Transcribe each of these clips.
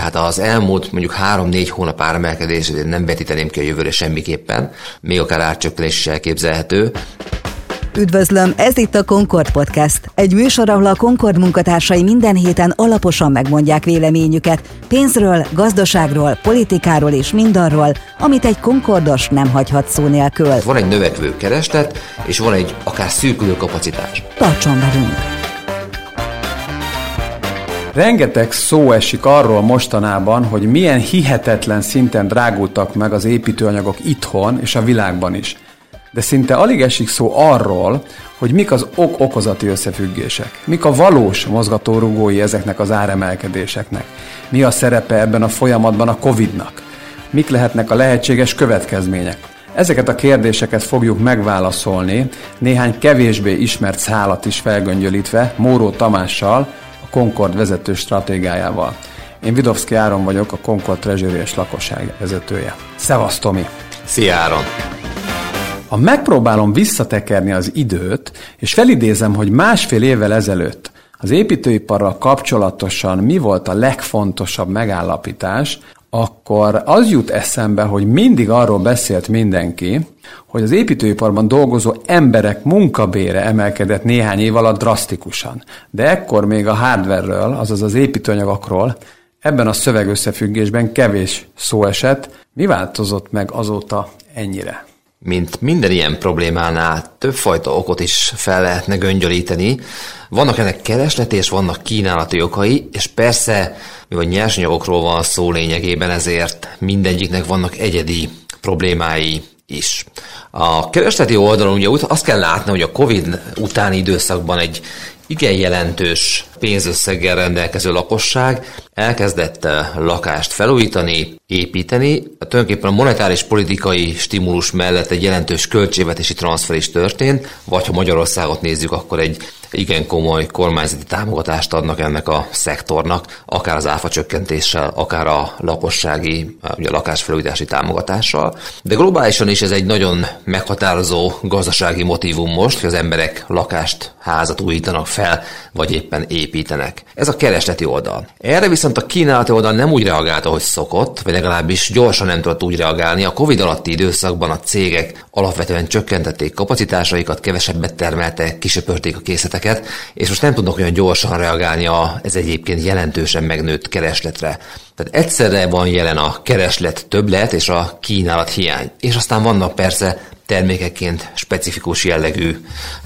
Tehát az elmúlt mondjuk 3-4 hónap áremelkedését nem vetíteném ki a jövőre semmiképpen, még akár árcsökkenés is elképzelhető. Üdvözlöm, ez itt a Concord Podcast. Egy műsor, ahol a Concord munkatársai minden héten alaposan megmondják véleményüket pénzről, gazdaságról, politikáról és mindarról, amit egy Concordos nem hagyhat szó nélkül. Van egy növekvő kereslet, és van egy akár szűkülő kapacitás. Tartson velünk! Rengeteg szó esik arról mostanában, hogy milyen hihetetlen szinten drágultak meg az építőanyagok itthon és a világban is de szinte alig esik szó arról, hogy mik az ok-okozati összefüggések, mik a valós mozgatórugói ezeknek az áremelkedéseknek, mi a szerepe ebben a folyamatban a Covid-nak, mik lehetnek a lehetséges következmények. Ezeket a kérdéseket fogjuk megválaszolni néhány kevésbé ismert szálat is felgöngyölítve Móró Tamással, Concord vezető stratégájával. Én Vidovszki Áron vagyok, a Concord Treasury és lakosság vezetője. Szevasz, Tomi! Szia, Áron! Ha megpróbálom visszatekerni az időt, és felidézem, hogy másfél évvel ezelőtt az építőiparral kapcsolatosan mi volt a legfontosabb megállapítás, akkor az jut eszembe, hogy mindig arról beszélt mindenki, hogy az építőiparban dolgozó emberek munkabére emelkedett néhány év alatt drasztikusan. De ekkor még a hardware-ről, azaz az építőanyagokról ebben a szövegösszefüggésben kevés szó esett. Mi változott meg azóta ennyire? Mint minden ilyen problémánál többfajta okot is fel lehetne göngyölíteni. Vannak ennek keresleti és vannak kínálati okai, és persze, mivel nyersanyagokról van szó lényegében, ezért mindegyiknek vannak egyedi problémái is. A keresleti oldalon ugye azt kell látni, hogy a Covid utáni időszakban egy igen jelentős pénzösszeggel rendelkező lakosság elkezdett eh, lakást felújítani, építeni. Tulajdonképpen a monetáris politikai stimulus mellett egy jelentős költségvetési transfer is történt, vagy ha Magyarországot nézzük, akkor egy igen komoly kormányzati támogatást adnak ennek a szektornak, akár az áfa csökkentéssel, akár a lakossági, ugye a lakásfelújítási támogatással. De globálisan is ez egy nagyon meghatározó gazdasági motivum most, hogy az emberek lakást, házat újítanak fel, vagy éppen építenek. Ez a keresleti oldal. Erre viszont a kínálati oldal nem úgy reagált, ahogy szokott, vagy legalábbis gyorsan nem tudott úgy reagálni. A Covid alatti időszakban a cégek alapvetően csökkentették kapacitásaikat, kevesebbet termeltek, kisöpörték a készleteket, és most nem tudnak olyan gyorsan reagálni a, ez egyébként jelentősen megnőtt keresletre. Tehát egyszerre van jelen a kereslet többlet és a kínálat hiány. És aztán vannak persze termékeként specifikus jellegű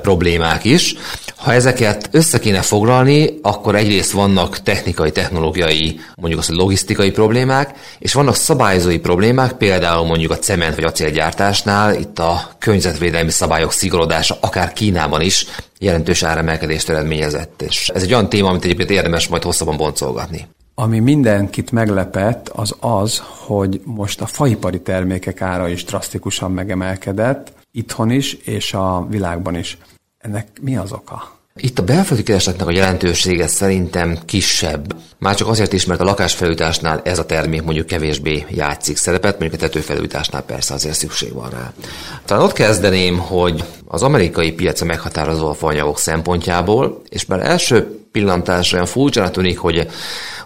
problémák is. Ha ezeket össze kéne foglalni, akkor egyrészt vannak technikai, technológiai, mondjuk az logisztikai problémák, és vannak szabályozói problémák, például mondjuk a cement vagy acélgyártásnál, itt a környezetvédelmi szabályok szigorodása, akár Kínában is jelentős áremelkedést eredményezett. És ez egy olyan téma, amit egyébként érdemes majd hosszabban boncolgatni. Ami mindenkit meglepett, az az, hogy most a faipari termékek ára is drasztikusan megemelkedett, itthon is, és a világban is. Ennek mi az oka? Itt a belföldi keresletnek a jelentősége szerintem kisebb. Már csak azért is, mert a lakásfelújításnál ez a termék mondjuk kevésbé játszik szerepet, mondjuk a tetőfelújításnál persze azért szükség van rá. Talán ott kezdeném, hogy az amerikai piac a meghatározó a fanyagok szempontjából, és már első pillantásra olyan furcsának tűnik, hogy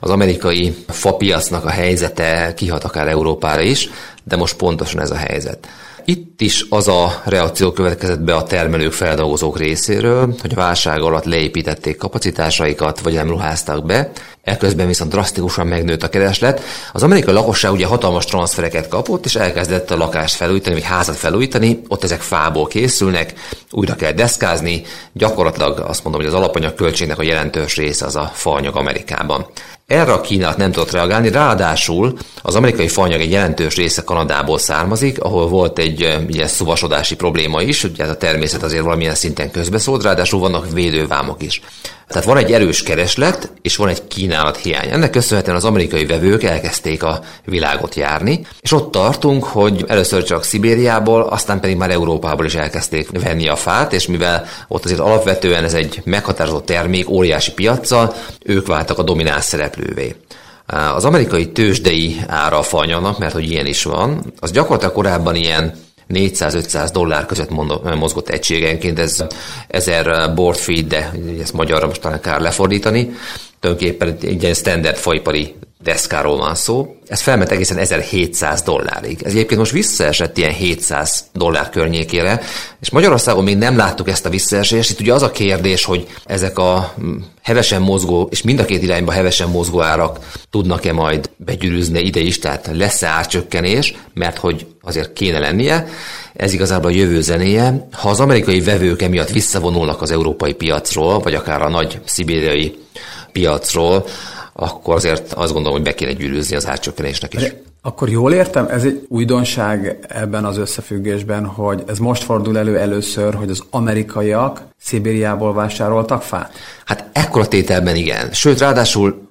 az amerikai fapiacnak a helyzete kihat akár Európára is, de most pontosan ez a helyzet. Itt is az a reakció következett be a termelők feldolgozók részéről, hogy a válság alatt leépítették kapacitásaikat, vagy nem ruháztak be, Ekközben viszont drasztikusan megnőtt a kereslet. Az amerikai lakosság ugye hatalmas transfereket kapott, és elkezdett a lakást felújítani, vagy házat felújítani. Ott ezek fából készülnek, újra kell deszkázni. Gyakorlatilag azt mondom, hogy az alapanyag költségnek a jelentős része az a faanyag Amerikában. Erre a Kínát nem tudott reagálni, ráadásul az amerikai faanyag egy jelentős része Kanadából származik, ahol volt egy ugye, szuvasodási probléma is, ugye a természet azért valamilyen szinten közbeszólt, ráadásul vannak védővámok is. Tehát van egy erős kereslet, és van egy kínálat hiány. Ennek köszönhetően az amerikai vevők elkezdték a világot járni, és ott tartunk, hogy először csak Szibériából, aztán pedig már Európából is elkezdték venni a fát, és mivel ott azért alapvetően ez egy meghatározott termék, óriási piaccal, ők váltak a domináns szereplővé. Az amerikai tőzsdei ára a fanyagnak, mert hogy ilyen is van, az gyakorlatilag korábban ilyen 400-500 dollár között mozgott egységenként, ez 1000 board feed, de ezt magyarra most talán kár lefordítani, tulajdonképpen egy ilyen standard faipari deszkáról van szó. Ez felment egészen 1700 dollárig. Ez egyébként most visszaesett ilyen 700 dollár környékére, és Magyarországon még nem láttuk ezt a visszaesést. Itt ugye az a kérdés, hogy ezek a mm, hevesen mozgó, és mind a két irányba hevesen mozgó árak tudnak-e majd begyűrűzni ide is, tehát lesz-e árcsökkenés, mert hogy azért kéne lennie. Ez igazából a jövő zenéje. Ha az amerikai vevők emiatt visszavonulnak az európai piacról, vagy akár a nagy szibériai piacról, akkor azért azt gondolom, hogy be kéne gyűrűzni az árcsökkenésnek is. Akkor jól értem, ez egy újdonság ebben az összefüggésben, hogy ez most fordul elő először, hogy az amerikaiak Szibériából vásároltak fát? Hát ekkora tételben igen. Sőt, ráadásul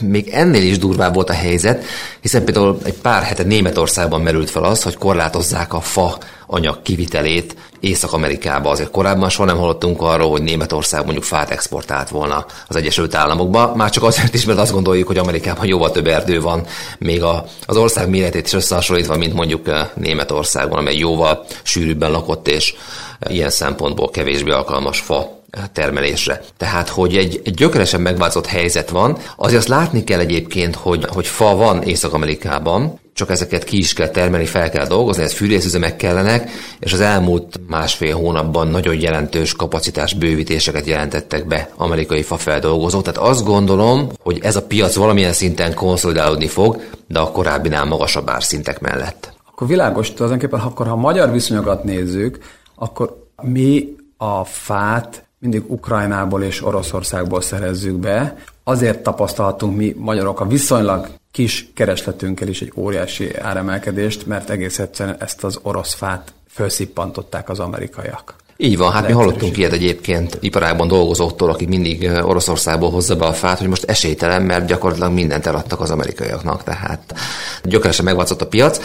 még ennél is durvább volt a helyzet, hiszen például egy pár hete Németországban merült fel az, hogy korlátozzák a fa anyag kivitelét Észak-Amerikába. Azért korábban soha nem hallottunk arról, hogy Németország mondjuk fát exportált volna az Egyesült Államokba. Már csak azért is, mert azt gondoljuk, hogy Amerikában jóval több erdő van, még a, az ország méretét is összehasonlítva, mint mondjuk eh, Németországban, amely jóval sűrűbben lakott és eh, ilyen szempontból kevésbé alkalmas fa termelésre. Tehát, hogy egy, egy gyökeresen megváltozott helyzet van, azért azt látni kell egyébként, hogy, hogy fa van Észak-Amerikában, csak ezeket ki is kell termelni, fel kell dolgozni, ez fűrészüzemek kellenek, és az elmúlt másfél hónapban nagyon jelentős kapacitás bővítéseket jelentettek be amerikai fafeldolgozók. Tehát azt gondolom, hogy ez a piac valamilyen szinten konszolidálódni fog, de a korábbinál magasabb árszintek mellett. Akkor világos, tulajdonképpen akkor ha magyar viszonyokat nézzük, akkor mi a fát mindig Ukrajnából és Oroszországból szerezzük be. Azért tapasztalhatunk mi magyarok a viszonylag kis keresletünkkel is egy óriási áremelkedést, mert egész egyszerűen ezt az orosz fát felszippantották az amerikaiak. Így van, hát mi hallottunk ilyet egyébként iparágban dolgozóktól, akik mindig Oroszországból hozza be a fát, hogy most esélytelen, mert gyakorlatilag mindent eladtak az amerikaiaknak, tehát gyökeresen megváltozott a piac.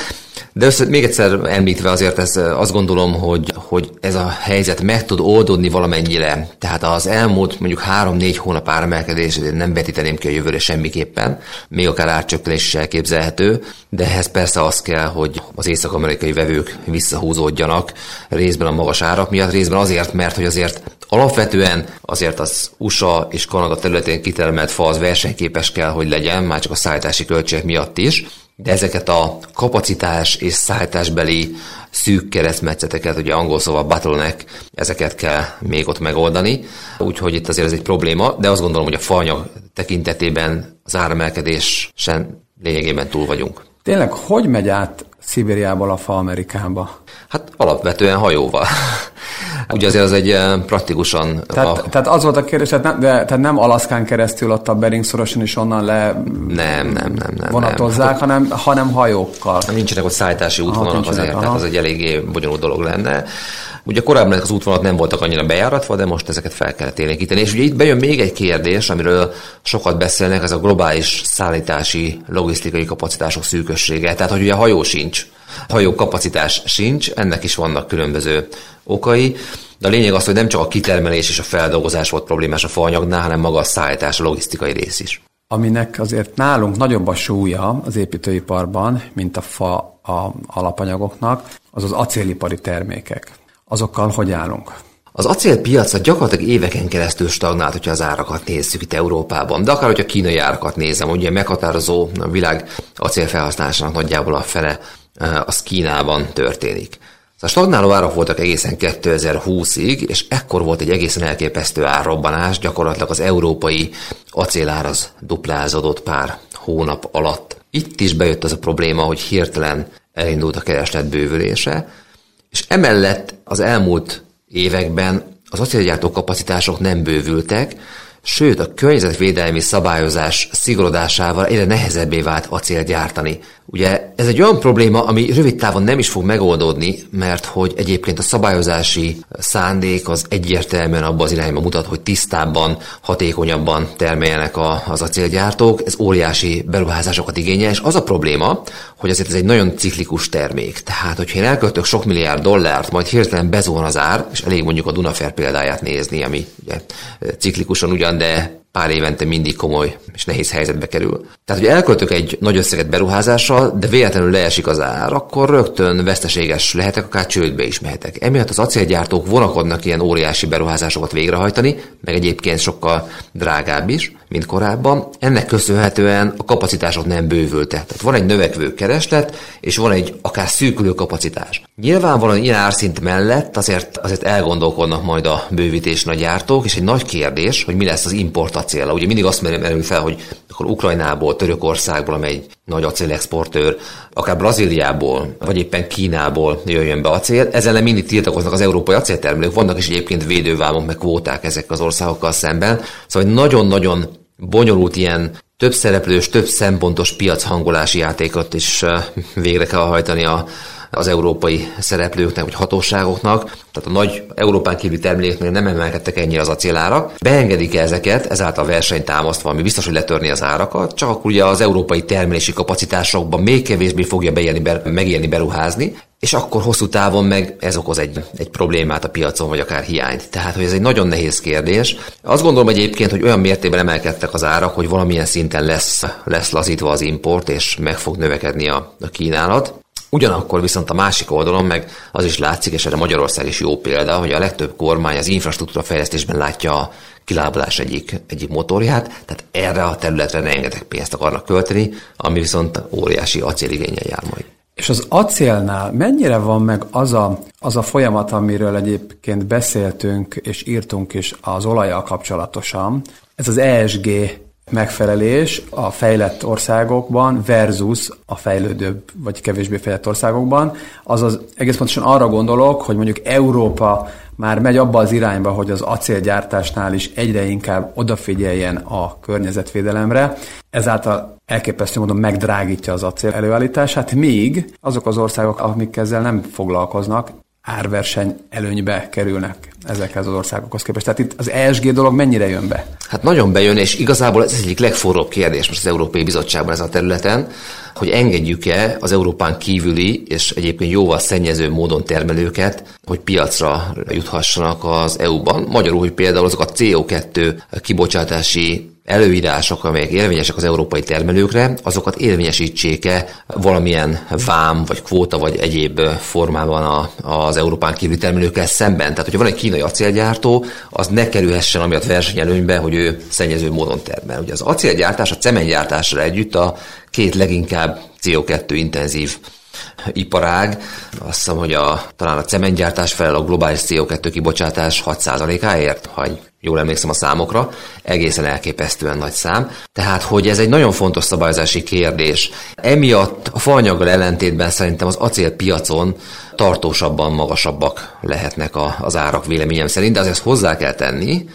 De össze, még egyszer említve azért ez, azt gondolom, hogy, hogy ez a helyzet meg tud oldódni valamennyire. Tehát az elmúlt mondjuk három-négy hónap áremelkedés nem vetíteném ki a jövőre semmiképpen, még akár árcsökkenés is elképzelhető, de ehhez persze az kell, hogy az észak-amerikai vevők visszahúzódjanak részben a magas árak miatt, részben azért, mert hogy azért Alapvetően azért az USA és Kanada területén kitermelt fa az versenyképes kell, hogy legyen, már csak a szállítási költségek miatt is, de ezeket a kapacitás és szállításbeli szűk keresztmetszeteket, ugye angol szóval bottleneck, ezeket kell még ott megoldani, úgyhogy itt azért ez egy probléma, de azt gondolom, hogy a faanyag tekintetében az áremelkedésen lényegében túl vagyunk. Tényleg, hogy megy át Szibériából a fa Amerikába? Hát alapvetően hajóval. Ugye azért az egy eh, praktikusan... Tehát, a... tehát az volt a kérdés, tehát nem, de, tehát nem Alaszkán keresztül ott a Bering szoroson is onnan le nem, nem, nem, nem, vonatozzák, nem. Hanem, hanem hajókkal. Nem, nincsenek ott szállítási útvonalak azért, aha. tehát az egy eléggé bonyolult dolog lenne. Ugye korábban az útvonalak nem voltak annyira bejáratva, de most ezeket fel kellett élénkíteni. És ugye itt bejön még egy kérdés, amiről sokat beszélnek, ez a globális szállítási, logisztikai kapacitások szűkössége. Tehát, hogy ugye hajó sincs, hajó kapacitás sincs, ennek is vannak különböző okai. De a lényeg az, hogy nem csak a kitermelés és a feldolgozás volt problémás a faanyagnál, hanem maga a szállítás, a logisztikai rész is. Aminek azért nálunk nagyobb a súlya az építőiparban, mint a fa a alapanyagoknak, az az acélipari termékek. Azokkal hogy állunk? Az acélpiac gyakorlatilag éveken keresztül stagnált, hogyha az árakat nézzük itt Európában, de akár, hogyha kínai árakat nézem, ugye meghatározó a világ acélfelhasználásának nagyjából a fele eh, az Kínában történik. A stagnáló árak voltak egészen 2020-ig, és ekkor volt egy egészen elképesztő árrobbanás, gyakorlatilag az európai acélár az duplázódott pár hónap alatt. Itt is bejött az a probléma, hogy hirtelen elindult a kereslet bővülése, és emellett az elmúlt években az acélgyártó kapacitások nem bővültek, sőt a környezetvédelmi szabályozás szigorodásával egyre nehezebbé vált acél gyártani. Ugye ez egy olyan probléma, ami rövid távon nem is fog megoldódni, mert hogy egyébként a szabályozási szándék az egyértelműen abban az irányba mutat, hogy tisztábban, hatékonyabban termeljenek a, az acélgyártók. Ez óriási beruházásokat igényel, és az a probléma, hogy azért ez egy nagyon ciklikus termék. Tehát, hogyha én elköltök sok milliárd dollárt, majd hirtelen bezón az ár, és elég mondjuk a Dunafer példáját nézni, ami ugye, ciklikusan ugyan, de pár évente mindig komoly és nehéz helyzetbe kerül. Tehát, hogy elköltök egy nagy összeget beruházással, de véletlenül leesik az ár, akkor rögtön veszteséges lehetek, akár csődbe is mehetek. Emiatt az acélgyártók vonakodnak ilyen óriási beruházásokat végrehajtani, meg egyébként sokkal drágább is, mint korábban. Ennek köszönhetően a kapacitások nem bővültek. Tehát van egy növekvő kereslet, és van egy akár szűkülő kapacitás. Nyilvánvalóan ilyen árszint mellett azért, azért elgondolkodnak majd a bővítés nagy gyártók, és egy nagy kérdés, hogy mi lesz az import acél. Ugye mindig azt merül fel, hogy akkor Ukrajnából, Törökországból, amely egy nagy acélexportőr, akár Brazíliából, vagy éppen Kínából jöjjön be acél. Ezzel mindig tiltakoznak az európai acéltermelők. Vannak is egyébként védővámok, meg kvóták ezek az országokkal szemben. Szóval nagyon-nagyon bonyolult ilyen több szereplős, több szempontos piachangolási játékot is végre kell hajtani a, az európai szereplőknek vagy hatóságoknak, tehát a nagy Európán kívüli termékeknél nem emelkedtek ennyire az acélárak. Beengedik ezeket, ezáltal a versenyt támasztva, ami biztos, hogy letörni az árakat, csak akkor ugye az európai termelési kapacitásokban még kevésbé fogja beélni, megélni, beruházni, és akkor hosszú távon meg ez okoz egy, egy problémát a piacon, vagy akár hiányt. Tehát, hogy ez egy nagyon nehéz kérdés. Azt gondolom egyébként, hogy olyan mértékben emelkedtek az árak, hogy valamilyen szinten lesz, lesz lazítva az import, és meg fog növekedni a, a kínálat. Ugyanakkor viszont a másik oldalon meg az is látszik, és erre Magyarország is jó példa, hogy a legtöbb kormány az infrastruktúra fejlesztésben látja a kilábalás egyik, egyik motorját, tehát erre a területre rengeteg pénzt akarnak költeni, ami viszont óriási acéligénye jár majd. És az acélnál mennyire van meg az a, az a folyamat, amiről egyébként beszéltünk és írtunk is az olajjal kapcsolatosan, ez az ESG megfelelés a fejlett országokban versus a fejlődőbb vagy kevésbé fejlett országokban. Azaz egész pontosan arra gondolok, hogy mondjuk Európa már megy abba az irányba, hogy az acélgyártásnál is egyre inkább odafigyeljen a környezetvédelemre, ezáltal elképesztő módon megdrágítja az acél előállítását, míg azok az országok, amik ezzel nem foglalkoznak, árverseny előnybe kerülnek ezekhez az országokhoz képest. Tehát itt az ESG dolog mennyire jön be? Hát nagyon bejön, és igazából ez egyik legforróbb kérdés most az Európai Bizottságban ez a területen, hogy engedjük-e az Európán kívüli és egyébként jóval szennyező módon termelőket, hogy piacra juthassanak az EU-ban. Magyarul, hogy például azok a CO2 kibocsátási előírások, amelyek érvényesek az európai termelőkre, azokat érvényesítsék-e valamilyen vám, vagy kvóta, vagy egyéb formában a, az Európán kívüli termelőkkel szemben. Tehát, hogyha van egy kínai acélgyártó, az ne kerülhessen amiatt versenyelőnybe, hogy ő szennyező módon termel. Ugye az acélgyártás a cementgyártásra együtt a két leginkább CO2 intenzív iparág. Azt hiszem, hogy a, talán a cementgyártás felel a globális CO2 kibocsátás 6%-áért, ha jól emlékszem a számokra, egészen elképesztően nagy szám. Tehát, hogy ez egy nagyon fontos szabályozási kérdés. Emiatt a faanyaggal ellentétben szerintem az acélpiacon tartósabban magasabbak lehetnek a, az árak véleményem szerint, de azért hozzá kell tenni,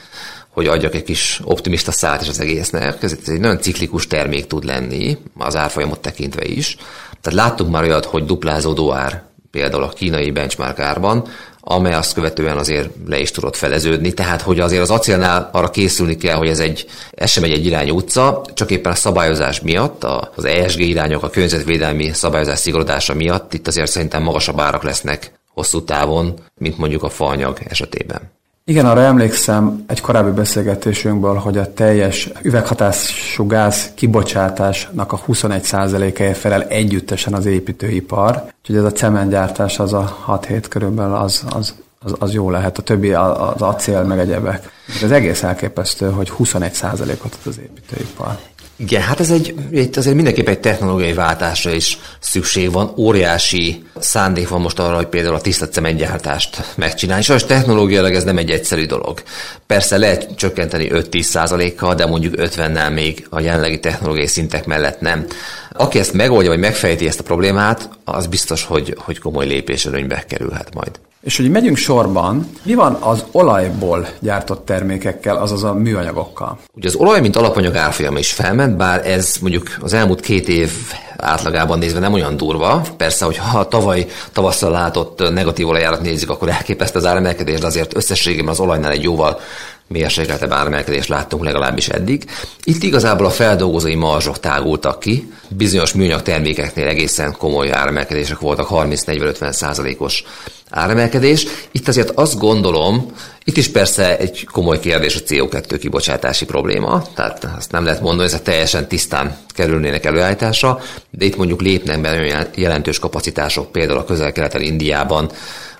hogy adjak egy kis optimista szállt is az egésznek. Ez egy nagyon ciklikus termék tud lenni, az árfolyamot tekintve is. Tehát láttunk már olyat, hogy duplázódó ár például a kínai benchmark árban, amely azt követően azért le is tudott feleződni. Tehát, hogy azért az acélnál arra készülni kell, hogy ez, egy, ez sem egy, egy irányú utca, csak éppen a szabályozás miatt, az ESG irányok, a környezetvédelmi szabályozás szigorodása miatt itt azért szerintem magasabb árak lesznek hosszú távon, mint mondjuk a faanyag esetében. Igen, arra emlékszem egy korábbi beszélgetésünkből, hogy a teljes üveghatású gáz kibocsátásnak a 21%-e felel együttesen az építőipar. Úgyhogy ez a cementgyártás az a 6-7 körülbelül az, az, az, az jó lehet. A többi az acél meg egyebek. Ez egész elképesztő, hogy 21%-ot ad az építőipar. Igen, hát ez egy, itt azért mindenképp egy technológiai váltásra is szükség van. Óriási szándék van most arra, hogy például a tiszta cementgyártást megcsinálni. Sajnos technológiailag ez nem egy egyszerű dolog. Persze lehet csökkenteni 5-10% kal de mondjuk 50-nel még a jelenlegi technológiai szintek mellett nem. Aki ezt megoldja, vagy megfejti ezt a problémát, az biztos, hogy, hogy komoly lépés előnybe kerülhet majd. És hogy megyünk sorban, mi van az olajból gyártott termékekkel, azaz a műanyagokkal? Ugye az olaj, mint alapanyag árfolyama is felment, bár ez mondjuk az elmúlt két év átlagában nézve nem olyan durva. Persze, hogy ha tavaly tavasszal látott negatív olajárat nézzük, akkor elképesztő az áremelkedés, de azért összességében az olajnál egy jóval mérsékeltebb áremelkedést láttunk legalábbis eddig. Itt igazából a feldolgozói marzsok tágultak ki, bizonyos műanyag termékeknél egészen komoly áremelkedések voltak, 30-40-50 százalékos áremelkedés. Itt azért azt gondolom, itt is persze egy komoly kérdés a CO2 kibocsátási probléma, tehát azt nem lehet mondani, hogy ezek teljesen tisztán kerülnének előállításra, de itt mondjuk lépnek be olyan jelentős kapacitások, például a közel-keleten, Indiában,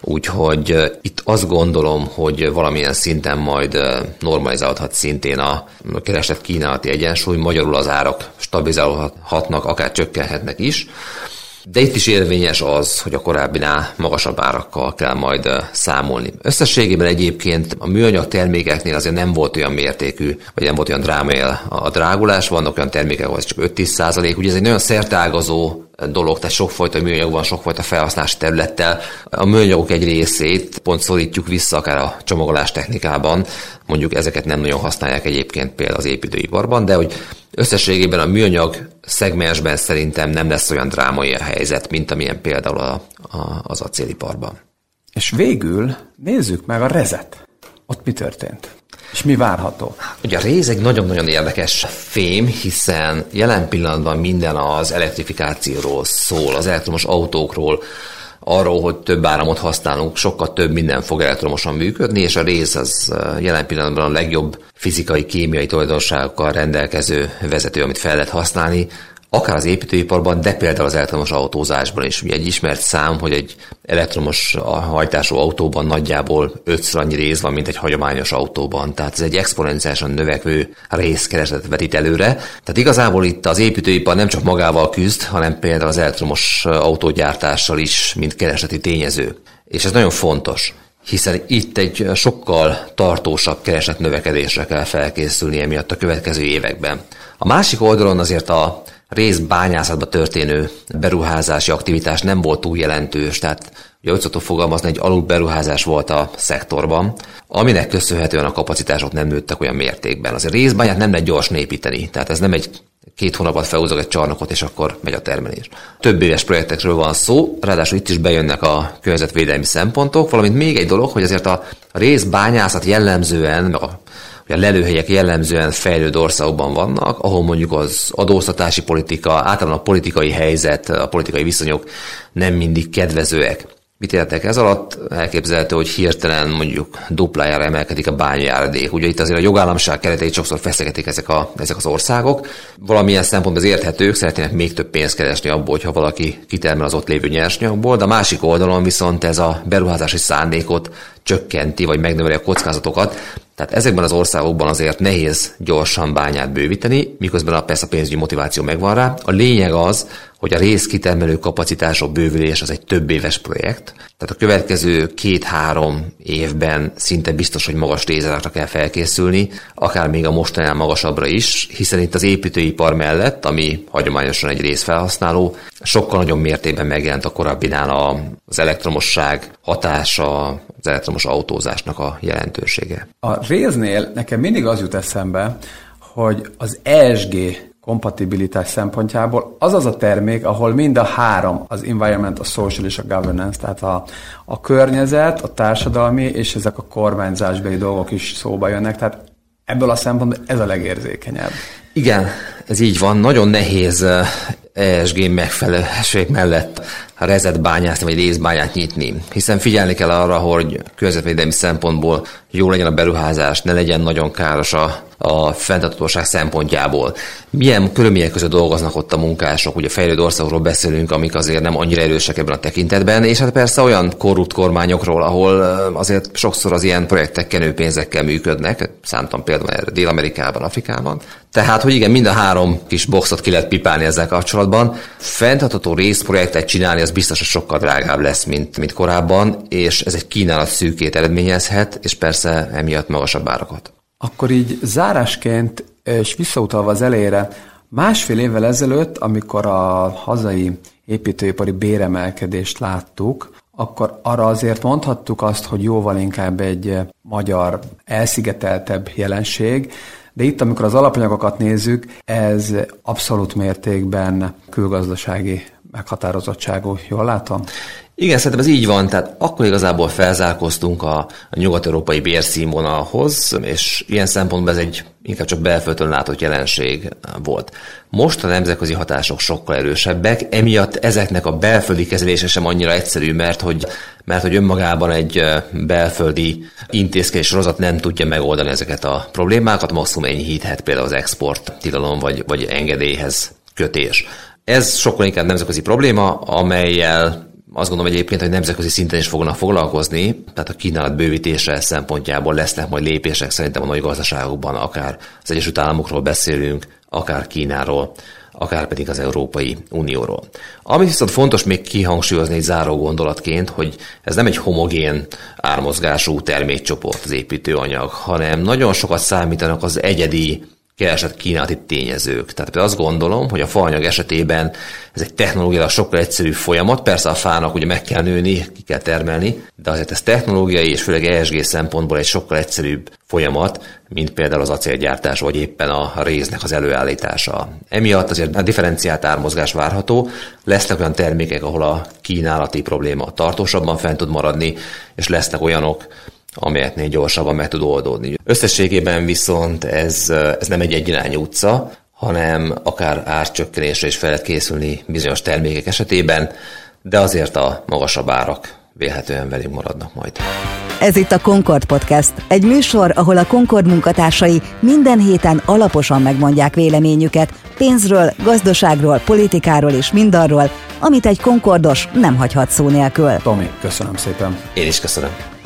úgyhogy itt azt gondolom, hogy valamilyen szinten majd normalizálódhat szintén a kereslet kínálati egyensúly, magyarul az árak stabilizálódhatnak, akár csökkenhetnek is. De itt is érvényes az, hogy a korábbinál magasabb árakkal kell majd számolni. Összességében egyébként a műanyag termékeknél azért nem volt olyan mértékű, vagy nem volt olyan drámai a drágulás, vannak olyan termékek, ahol csak 5-10 százalék. Ugye ez egy nagyon szertágazó dolog, tehát sokfajta műanyag van, sokfajta felhasználási területtel. A műanyagok egy részét pont szorítjuk vissza akár a csomagolás technikában, mondjuk ezeket nem nagyon használják egyébként például az építőiparban, de hogy összességében a műanyag szegmensben szerintem nem lesz olyan drámai a helyzet, mint amilyen például a, a, az acéliparban. És végül nézzük meg a rezet. Ott mi történt? És mi várható? Ugye a réz egy nagyon-nagyon érdekes fém, hiszen jelen pillanatban minden az elektrifikációról szól, az elektromos autókról, arról, hogy több áramot használunk, sokkal több minden fog elektromosan működni, és a rész az jelen pillanatban a legjobb fizikai, kémiai tulajdonságokkal rendelkező vezető, amit fel lehet használni, akár az építőiparban, de például az elektromos autózásban is. Ugye egy ismert szám, hogy egy elektromos hajtású autóban nagyjából ötször annyi rész van, mint egy hagyományos autóban. Tehát ez egy exponenciálisan növekvő részkeresetet vetít előre. Tehát igazából itt az építőipar nem csak magával küzd, hanem például az elektromos autógyártással is, mint keresleti tényező. És ez nagyon fontos hiszen itt egy sokkal tartósabb kereslet növekedésre kell felkészülni emiatt a következő években. A másik oldalon azért a részbányászatba történő beruházási aktivitás nem volt túl jelentős, tehát ugye úgy szoktuk fogalmazni, egy alul beruházás volt a szektorban, aminek köszönhetően a kapacitások nem nőttek olyan mértékben. Azért részbányát nem lehet gyorsan építeni, tehát ez nem egy két hónapot felhúzok egy csarnokot, és akkor megy a termelés. Több éves projektekről van szó, ráadásul itt is bejönnek a környezetvédelmi szempontok, valamint még egy dolog, hogy azért a részbányászat jellemzően, meg a a lelőhelyek jellemzően fejlődő országokban vannak, ahol mondjuk az adóztatási politika, általában a politikai helyzet, a politikai viszonyok nem mindig kedvezőek. Mit értek ez alatt? Elképzelhető, hogy hirtelen mondjuk duplájára emelkedik a bányjáradék. Ugye itt azért a jogállamiság kereteit sokszor feszegetik ezek, a, ezek az országok. Valamilyen szempontból az érthetők szeretnének még több pénzt keresni abból, hogyha valaki kitermel az ott lévő nyersanyagból, de a másik oldalon viszont ez a beruházási szándékot csökkenti, vagy megnöveli a kockázatokat, tehát ezekben az országokban azért nehéz gyorsan bányát bővíteni, miközben a persze a pénzügyi motiváció megvan rá. A lényeg az, hogy a részkitermelő kapacitások bővülés az egy több éves projekt. Tehát a következő két-három évben szinte biztos, hogy magas rézárakra kell felkészülni, akár még a mostanál magasabbra is, hiszen itt az építőipar mellett, ami hagyományosan egy részfelhasználó, sokkal nagyobb mértékben megjelent a korábbinál az elektromosság hatása, elektromos autózásnak a jelentősége. A résznél nekem mindig az jut eszembe, hogy az ESG kompatibilitás szempontjából az az a termék, ahol mind a három, az environment, a social és a governance, tehát a, a környezet, a társadalmi és ezek a kormányzásbeli dolgok is szóba jönnek, tehát ebből a szempontból ez a legérzékenyebb. Igen, ez így van. Nagyon nehéz ESG megfelelőség mellett rezet bányászni, vagy részbányát nyitni. Hiszen figyelni kell arra, hogy környezetvédelmi szempontból jó legyen a beruházás, ne legyen nagyon káros a a fenntartatóság szempontjából. Milyen körülmények között dolgoznak ott a munkások, ugye fejlődő országokról beszélünk, amik azért nem annyira erősek ebben a tekintetben, és hát persze olyan korrupt kormányokról, ahol azért sokszor az ilyen projektek kenőpénzekkel működnek, számtam például Dél-Amerikában, Afrikában. Tehát, hogy igen, mind a három kis boxot ki lehet pipálni ezzel kapcsolatban. Fenntartató részprojektet csinálni, az biztos, hogy sokkal drágább lesz, mint, mint korábban, és ez egy kínálat szűkét eredményezhet, és persze emiatt magasabb árakat. Akkor így zárásként, és visszautalva az elejére, másfél évvel ezelőtt, amikor a hazai építőipari béremelkedést láttuk, akkor arra azért mondhattuk azt, hogy jóval inkább egy magyar elszigeteltebb jelenség, de itt, amikor az alapanyagokat nézzük, ez abszolút mértékben külgazdasági meghatározottságú. Jól látom? Igen, szerintem ez így van, tehát akkor igazából felzárkoztunk a, a nyugat-európai bérszínvonalhoz, és ilyen szempontból ez egy inkább csak belföldön látott jelenség volt. Most a nemzetközi hatások sokkal erősebbek, emiatt ezeknek a belföldi kezelése sem annyira egyszerű, mert hogy, mert hogy önmagában egy belföldi intézkedés sorozat nem tudja megoldani ezeket a problémákat, maximum enyhíthet például az export tilalom vagy, vagy engedélyhez kötés. Ez sokkal inkább nemzetközi probléma, amelyel azt gondolom egyébként, hogy nemzetközi szinten is fognak foglalkozni, tehát a kínálat bővítése szempontjából lesznek majd lépések szerintem a nagy gazdaságokban, akár az Egyesült Államokról beszélünk, akár Kínáról, akár pedig az Európai Unióról. Ami viszont fontos még kihangsúlyozni egy záró gondolatként, hogy ez nem egy homogén ármozgású termékcsoport az építőanyag, hanem nagyon sokat számítanak az egyedi keresett kínálati tényezők. Tehát azt gondolom, hogy a faanyag esetében ez egy technológiailag sokkal egyszerűbb folyamat. Persze a fának ugye meg kell nőni, ki kell termelni, de azért ez technológiai és főleg ESG szempontból egy sokkal egyszerűbb folyamat, mint például az acélgyártás, vagy éppen a résznek az előállítása. Emiatt azért a differenciált ármozgás várható, lesznek olyan termékek, ahol a kínálati probléma tartósabban fent tud maradni, és lesznek olyanok, amelyeknél gyorsabban meg tud oldódni. Összességében viszont ez, ez nem egy egyirányú utca, hanem akár árcsökkenésre is fel lehet készülni bizonyos termékek esetében, de azért a magasabb árak vélhetően velünk maradnak majd. Ez itt a Concord Podcast, egy műsor, ahol a Concord munkatársai minden héten alaposan megmondják véleményüket pénzről, gazdaságról, politikáról és mindarról, amit egy Concordos nem hagyhat szó nélkül. Tomi, köszönöm szépen. Én is köszönöm.